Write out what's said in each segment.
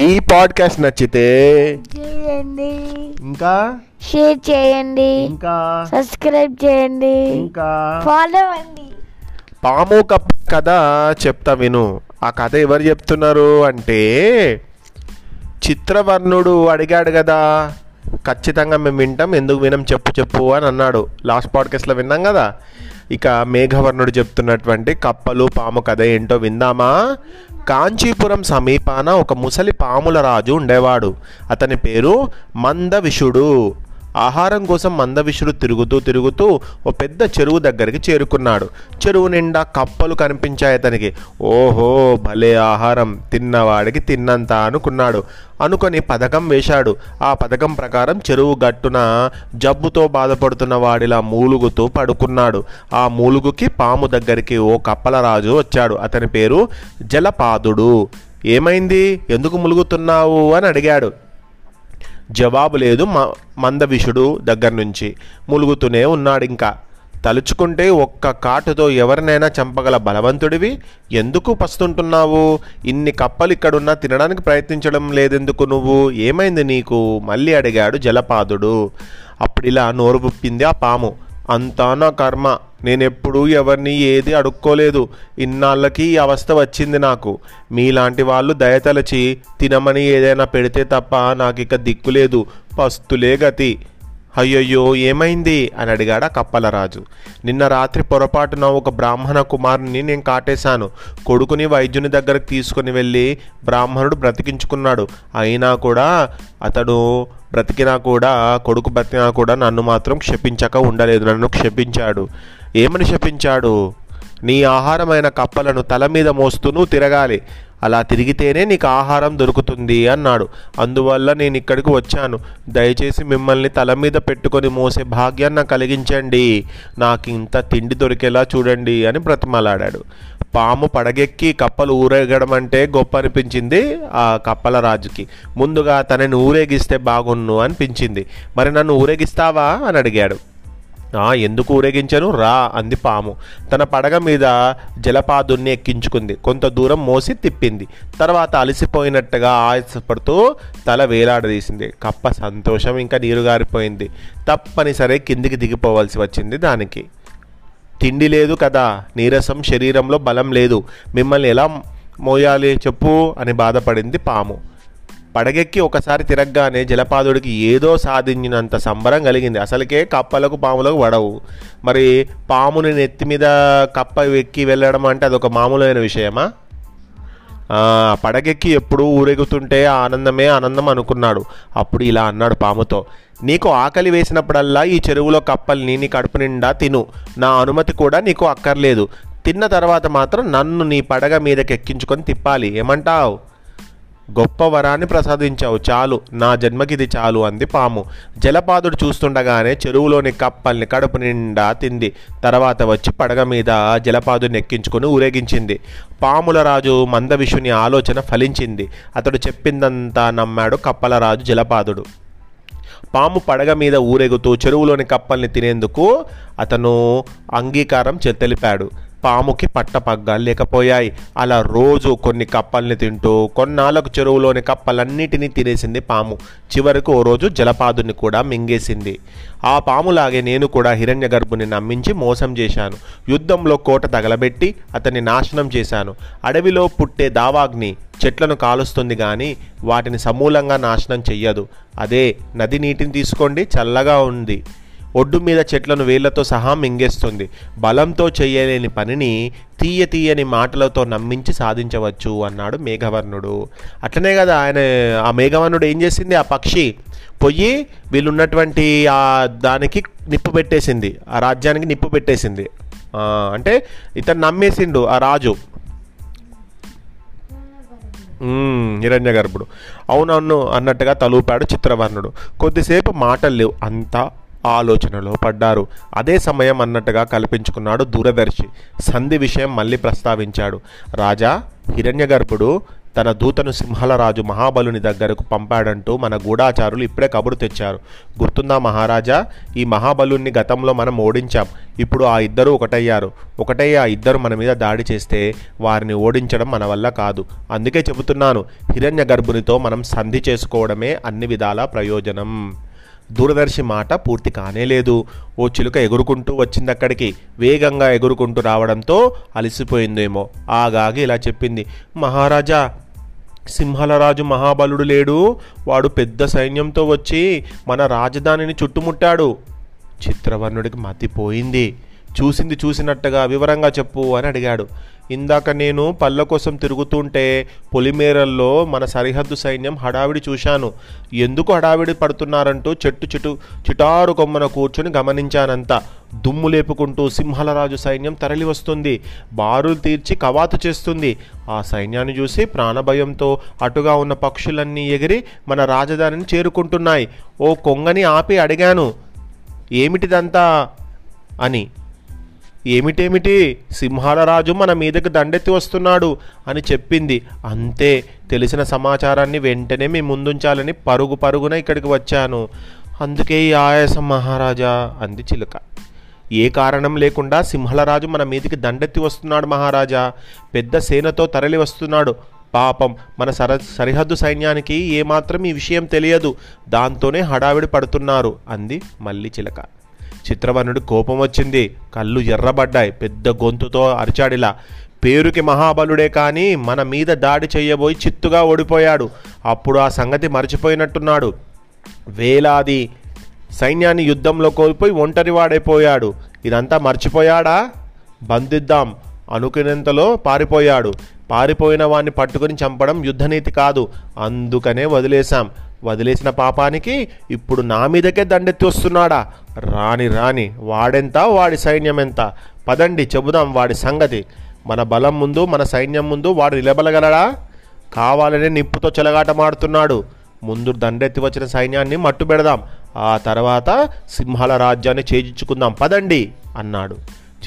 ఈ పాడ్కాస్ట్ నచ్చితే చేయండి. ఇంకా షేర్ చేయండి. ఇంకా సబ్స్క్రైబ్ చేయండి. ఇంకా ఫాలో అవ్వండి. పాము కప్ప కథ చెప్తా విను. ఆ కథ ఎవరు చెప్తున్నారు అంటే చిత్రవర్ణుడు అడిగాడు కదా ఖచ్చితంగా మేము వింటాం ఎందుకు వినం చెప్పు చెప్పు అని అన్నాడు. లాస్ట్ పాడ్కాస్ట్లో విన్నాం కదా. ఇక మేఘవర్ణుడు చెప్తున్నటువంటి కప్పలు పాము కథ ఏంటో విందామా? కాంచీపురం సమీపాన ఒక ముసలి పాముల రాజు ఉండేవాడు. అతని పేరు మందవిషుడు. ఆహారం కోసం మందవిషుడు తిరుగుతూ తిరుగుతూ ఓ పెద్ద చెరువు దగ్గరికి చేరుకున్నాడు. చెరువు నిండా కప్పలు కనిపించాయి అతనికి. ఓహో భలే ఆహారం. తిన్నవాడికి తిన్నంత అనుకున్నాడు. అనుకొని పథకం వేశాడు. ఆ పథకం ప్రకారం చెరువు గట్టున జబ్బుతో బాధపడుతున్న వాడిలా మూలుగుతూ పడుకున్నాడు. ఆ మూలుగుకి పాము దగ్గరికి ఓ కప్పల రాజు వచ్చాడు. అతని పేరు జలపాదుడు. ఏమైంది? ఎందుకు ములుగుతున్నావు? అని అడిగాడు. జవాబు లేదు మ మందవిషుడు దగ్గర నుంచి ములుగుతూనే ఉన్నాడు ఇంకా. తలుచుకుంటే ఒక్క కాటుతో ఎవరినైనా చంపగల బలవంతుడివి? ఎందుకు పస్తుంటున్నావు? ఇన్ని కప్పలు ఇక్కడున్నా తినడానికి ప్రయత్నించడం లేదెందుకు నువ్వు? ఏమైంది నీకు? మళ్ళీ అడిగాడు జలపాదుడు. అప్పుడు ఇలా నోరు పుప్పింది ఆ పాము. అంతా నా కర్మ? నేనెప్పుడూ ఎవరిని ఏది అడుక్కోలేదు. ఇన్నాళ్ళకి ఈ అవస్థ వచ్చింది నాకు. మీలాంటి వాళ్ళు దయతలచి తినమని ఏదైనా పెడితే తప్ప నాకు ఇక దిక్కులేదు పస్తులే గతి. అయ్యయ్యో ఏమైంది? అని అడిగాడు కప్పలరాజు. నిన్న రాత్రి పొరపాటున ఒక బ్రాహ్మణ కుమారుని నేను కాటేశాను. కొడుకుని వైద్యుని దగ్గరకు తీసుకుని వెళ్ళి బ్రాహ్మణుడు బ్రతికించుకున్నాడు. అయినా కూడా అతడు బ్రతికినా కూడా కొడుకు బ్రతికినా కూడా నన్ను మాత్రం క్షపించక ఉండలేదు. నన్ను క్షపించాడు. ఏమని శపించాడు? నీ ఆహారమైన కప్పలను తల మీద మోస్తూను తిరగాలి. అలా తిరిగితేనే నీకు ఆహారం దొరుకుతుంది అన్నాడు. అందువల్ల నేను ఇక్కడికి వచ్చాను. దయచేసి మిమ్మల్ని తల మీద పెట్టుకొని మోసే భాగ్యాన్ని కలిగించండి. నాకు ఇంత తిండి దొరికేలా చూడండి అని బ్రతిమలాడాడు. పాము పడగెక్కి కప్పలు ఊరేగడం అంటే గొప్ప అనిపించింది ఆ కప్పల రాజుకి. ముందుగా తనని ఊరేగిస్తే బాగున్ను అనిపించింది. మరి నన్ను ఊరేగిస్తావా? అని అడిగాడు. ఎందుకు ఊరేగించను? రా అంది పాము. తన పడగ మీద జలపాదుని ఎక్కించుకుంది. కొంత దూరం మోసి తిప్పింది. తర్వాత అలసిపోయినట్టుగా ఆయాసపడుతూ తల వేలాడదీసింది. కప్ప సంతోషం ఇంకా నీరు గారిపోయింది. తప్పనిసరి కిందికి దిగిపోవాల్సి వచ్చింది దానికి. తిండి లేదు కదా. నీరసం శరీరంలో బలం లేదు. మిమ్మల్ని ఎలా మోయాలి చెప్పు అని బాధపడింది పాము. పడగెక్కి ఒకసారి తిరగగానే జలపాదుడికి ఏదో సాధించినంత సంబరం కలిగింది. అసలుకే కప్పలకు పాములకు పడవు మరి పాముని నెత్తి మీద కప్ప ఎక్కి వెళ్ళడం అంటే అదొక మామూలైన విషయమా? పడగెక్కి ఎప్పుడు ఊరెగుతుంటే ఆనందమే ఆనందం అనుకున్నాడు. అప్పుడు ఇలా అన్నాడు పాముతో నీకు ఆకలి వేసినప్పుడల్లా ఈ చెరువులో కప్పల్ని నీ కడుపు నిండా తిను. నా అనుమతి కూడా నీకు అక్కర్లేదు. తిన్న తర్వాత మాత్రం నన్ను నీ పడగ మీదకి ఎక్కించుకొని తిప్పాలి. ఏమంటావు? గొప్ప వరాన్ని ప్రసాదించావు చాలు. నా జన్మకిది చాలు అంది పాము. జలపాదుడు చూస్తుండగానే చెరువులోని కప్పల్ని కడుపు నిండా తింది. తర్వాత వచ్చి పడగ మీద జలపాదుని ఎక్కించుకుని ఊరేగించింది. పాముల రాజు మందవిషుని ఆలోచన ఫలించింది. అతడు చెప్పిందంతా నమ్మాడు కప్పలరాజు జలపాదుడు. పాము పడగ మీద ఊరేగుతూ చెరువులోని కప్పల్ని తినేందుకు అతను అంగీకారం తెలిపాడు పాముకి పట్టపగ్గాలు లేకపోయాయి. అలా రోజు కొన్ని కప్పల్ని తింటూ కొన్నాళ్ళకు చెరువులోని కప్పలన్నిటినీ తినేసింది పాము. చివరకు ఓ రోజు జలపాదుని కూడా మింగేసింది. ఆ పాములాగే నేను కూడా హిరణ్య గర్భుని నమ్మించి మోసం చేశాను. యుద్ధంలో కోట తగలబెట్టి అతన్ని నాశనం చేశాను. అడవిలో పుట్టే దావాగ్ని చెట్లను కాలుస్తుంది కానీ వాటిని సమూలంగా నాశనం చెయ్యదు. అదే నది నీటిని తీసుకోండి చల్లగా ఉంది. ఒడ్డు మీద చెట్లను వేళ్ళతో సహా మింగేస్తుంది. బలంతో చేయలేని పనిని తీయ తీయని మాటలతో నమ్మించి సాధించవచ్చు అన్నాడు మేఘవర్ణుడు. అట్లనే కదా ఆయన ఆ మేఘవర్ణుడు ఏం చేసింది? ఆ పక్షి పొయ్యి వీళ్ళున్నటువంటి ఆ దానికి నిప్పు పెట్టేసింది. ఆ రాజ్యానికి నిప్పు పెట్టేసింది. అంటే ఇతను నమ్మేసిండు ఆ రాజు. హిరణ్య గర్భుడు. అవునవును అన్నట్టుగా తలూపాడు చిత్రవర్ణుడు. కొద్దిసేపు మాటలు లేవు. అంతా ఆలోచనలో పడ్డారు. అదే సమయం అన్నట్టుగా కల్పించుకున్నాడు దూరదర్శి. సంధి విషయం మళ్ళీ ప్రస్తావించాడు. రాజా హిరణ్యగర్భుడు తన దూతను సింహలరాజు మహాబలుని దగ్గరకు పంపాడంటూ మన గూఢాచారులు ఇప్పుడే కబురు తెచ్చారు. గుర్తుందా మహారాజా ఈ మహాబలుని గతంలో మనం ఓడించాం. ఇప్పుడు ఆ ఇద్దరు ఒకటయ్యారు. ఒకటై ఆ ఇద్దరు మన మీద దాడి చేస్తే వారిని ఓడించడం మన వల్ల కాదు. అందుకే చెబుతున్నాను హిరణ్య గర్భునితో మనం సంధి చేసుకోవడమే అన్ని విధాల ప్రయోజనం. దూరదర్శి మాట పూర్తి కానే లేదు. ఓ చిలుక ఎగురుకుంటూ వచ్చింది అక్కడికి వేగంగా ఎగురుకుంటూ రావడంతో అలసిపోయిందేమో. ఆగాగి ఇలా చెప్పింది మహారాజా సింహలరాజు మహాబలుడు లేడు. వాడు పెద్ద సైన్యంతో వచ్చి మన రాజధానిని చుట్టుముట్టాడు. చిత్రవర్ణుడికి మతిపోయింది. చూసింది చూసినట్టుగా వివరంగా చెప్పు అని అడిగాడు. ఇందాక నేను పళ్ళ కోసం తిరుగుతుంటే పొలిమేరల్లో మన సరిహద్దు సైన్యం హడావిడి చూశాను. ఎందుకు హడావిడి పడుతున్నారంటూ చెట్టు చిటు చిటారు కొమ్మన కూర్చొని గమనించానంతా. దుమ్ము లేపుకుంటూ సింహలరాజు సైన్యం తరలి వస్తుంది బారులు తీర్చి కవాతు చేస్తుంది. ఆ సైన్యాన్ని చూసి ప్రాణభయంతో అటుగా ఉన్న పక్షులన్నీ ఎగిరి మన రాజధానిని చేరుకుంటున్నాయి. ఓ కొంగని ఆపి అడిగాను. ఏమిటిదంతా? అని. ఏమిటేమిటి? సింహాల రాజు మన మీదకి దండెత్తి వస్తున్నాడు అని చెప్పింది. అంతే తెలిసిన సమాచారాన్ని వెంటనే మీ ముందుంచాలని పరుగు పరుగున ఇక్కడికి వచ్చాను. అందుకే ఈ ఆయాసం మహారాజా అంది చిలుక. ఏ కారణం లేకుండా సింహలరాజు మన మీదికి దండెత్తి వస్తున్నాడు మహారాజా. పెద్ద సేనతో తరలి వస్తున్నాడు. పాపం మన సర సరిహద్దు సైన్యానికి ఏమాత్రం ఈ విషయం తెలియదు. దాంతోనే హడావిడి పడుతున్నారు అంది మళ్ళీ చిలక. చిత్రవర్ణుడి కోపం వచ్చింది. కళ్ళు ఎర్రబడ్డాయి. పెద్ద గొంతుతో అరిచాడిలా. పేరుకి మహాబలుడే కానీ మన మీద దాడి చేయబోయి చిత్తుగా ఓడిపోయాడు. అప్పుడు ఆ సంగతి మర్చిపోయినట్టున్నాడు. వేలాది సైన్యాన్ని యుద్ధంలో కోల్పోయి ఒంటరివాడైపోయాడు ఇదంతా మర్చిపోయాడా? బంధిద్దాం. అనుకునేంతలో పారిపోయాడు. పారిపోయిన వాడిని పట్టుకుని చంపడం యుద్ధనీతి కాదు. అందుకనే వదిలేశాం. వదిలేసిన పాపానికి ఇప్పుడు నా మీదకే దండెత్తి వస్తున్నాడా? రాని రాని వాడెంత వాడి సైన్యం ఎంత? పదండి చెబుదాం వాడి సంగతి. మన బలం ముందు మన సైన్యం ముందు వాడు నిలబలగలడా కావాలనే నిప్పుతో చెలగాటమాడుతున్నాడు ముందు దండెత్తి వచ్చిన సైన్యాన్ని మట్టు పెడదాం. ఆ తర్వాత సింహాల రాజ్యాన్ని చేజించుకుందాం పదండి అన్నాడు.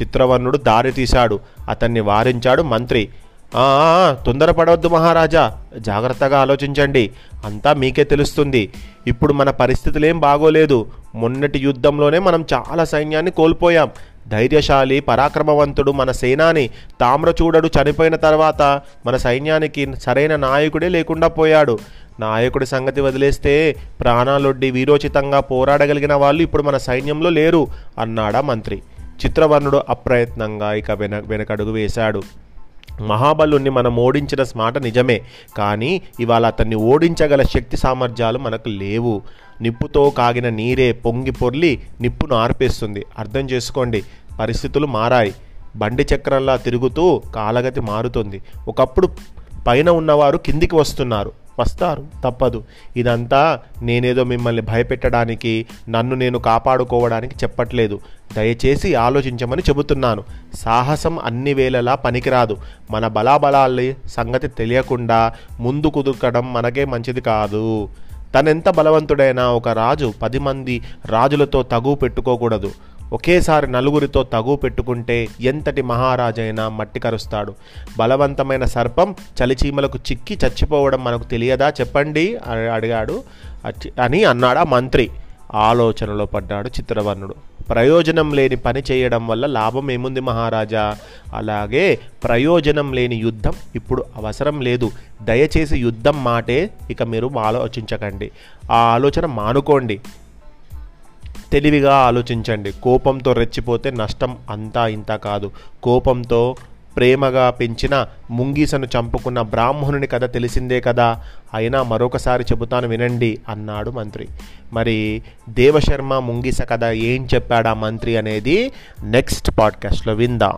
చిత్రవర్ణుడు దారి తీశాడు. అతన్ని వారించాడు మంత్రి. తొందరపడవద్దు మహారాజా. జాగ్రత్తగా ఆలోచించండి. అంతా మీకే తెలుస్తుంది. ఇప్పుడు మన పరిస్థితులేం బాగోలేదు. మొన్నటి యుద్ధంలోనే మనం చాలా సైన్యాన్ని కోల్పోయాం. ధైర్యశాలి పరాక్రమవంతుడు మన సేనాని తామ్రచూడడు చనిపోయిన తర్వాత మన సైన్యానికి సరైన నాయకుడే లేకుండా పోయాడు. నాయకుడి సంగతి వదిలేస్తే ప్రాణాలొడ్డి వీరోచితంగా పోరాడగలిగిన వాళ్ళు ఇప్పుడు మన సైన్యంలో లేరు అన్నాడా మంత్రి. చిత్రవర్ణుడు అప్రయత్నంగా ఇక వెన వెనకడుగు వేశాడు. మహాబలుని మనం ఓడించిన మాట నిజమే కానీ ఇవాళ అతన్ని ఓడించగల శక్తి సామర్థ్యాలు మనకు లేవు. నిప్పుతో కాగిన నీరే పొంగి పొర్లి నిప్పును ఆర్పేస్తుంది. అర్థం చేసుకోండి పరిస్థితులు మారాయి. బండి చక్రంలా తిరుగుతూ కాలగతి మారుతుంది. ఒకప్పుడు పైన ఉన్నవారు కిందికి వస్తున్నారు. వస్తారు. తప్పదు. ఇదంతా నేనేదో మిమ్మల్ని భయపెట్టడానికి నన్ను నేను కాపాడుకోవడానికి చెప్పట్లేదు. దయచేసి ఆలోచించమని చెబుతున్నాను. సాహసం అన్ని వేళలా పనికిరాదు. మన బలాబలాల సంగతి తెలియకుండా ముందు కుదుకడం మనకే మంచిది కాదు. తనెంత బలవంతుడైనా ఒక రాజు పది మంది రాజులతో తగువ పెట్టుకోకూడదు. ఒకేసారి నలుగురితో తగు పెట్టుకుంటే ఎంతటి మహారాజైనా మట్టి కరుస్తాడు. బలవంతమైన సర్పం చలిచీమలకు చిక్కి చచ్చిపోవడం మనకు తెలియదా చెప్పండి అని అడిగాడు. అని అన్నాడు ఆ మంత్రి. ఆలోచనలో పడ్డాడు చిత్రవర్ణుడు. ప్రయోజనం లేని పని చేయడం వల్ల లాభం ఏముంది మహారాజా? అలాగే ప్రయోజనం లేని యుద్ధం ఇప్పుడు అవసరం లేదు. దయచేసి యుద్ధం మాటే ఇక మీరు ఆలోచించకండి. ఆ ఆలోచన మానుకోండి. తెలివిగా ఆలోచించండి. కోపంతో రెచ్చిపోతే నష్టం అంతా ఇంత కాదు. కోపంతో ప్రేమగా పెంచిన ముంగీసను చంపుకున్న బ్రాహ్మణుని కథ తెలిసిందే కదా? అయినా మరొకసారి చెబుతాను వినండి అన్నాడు మంత్రి. మరి దేవశర్మ ముంగీస కథ ఏం చెప్పాడా మంత్రి అనేది నెక్స్ట్ పాడ్కాస్ట్లో విందాం.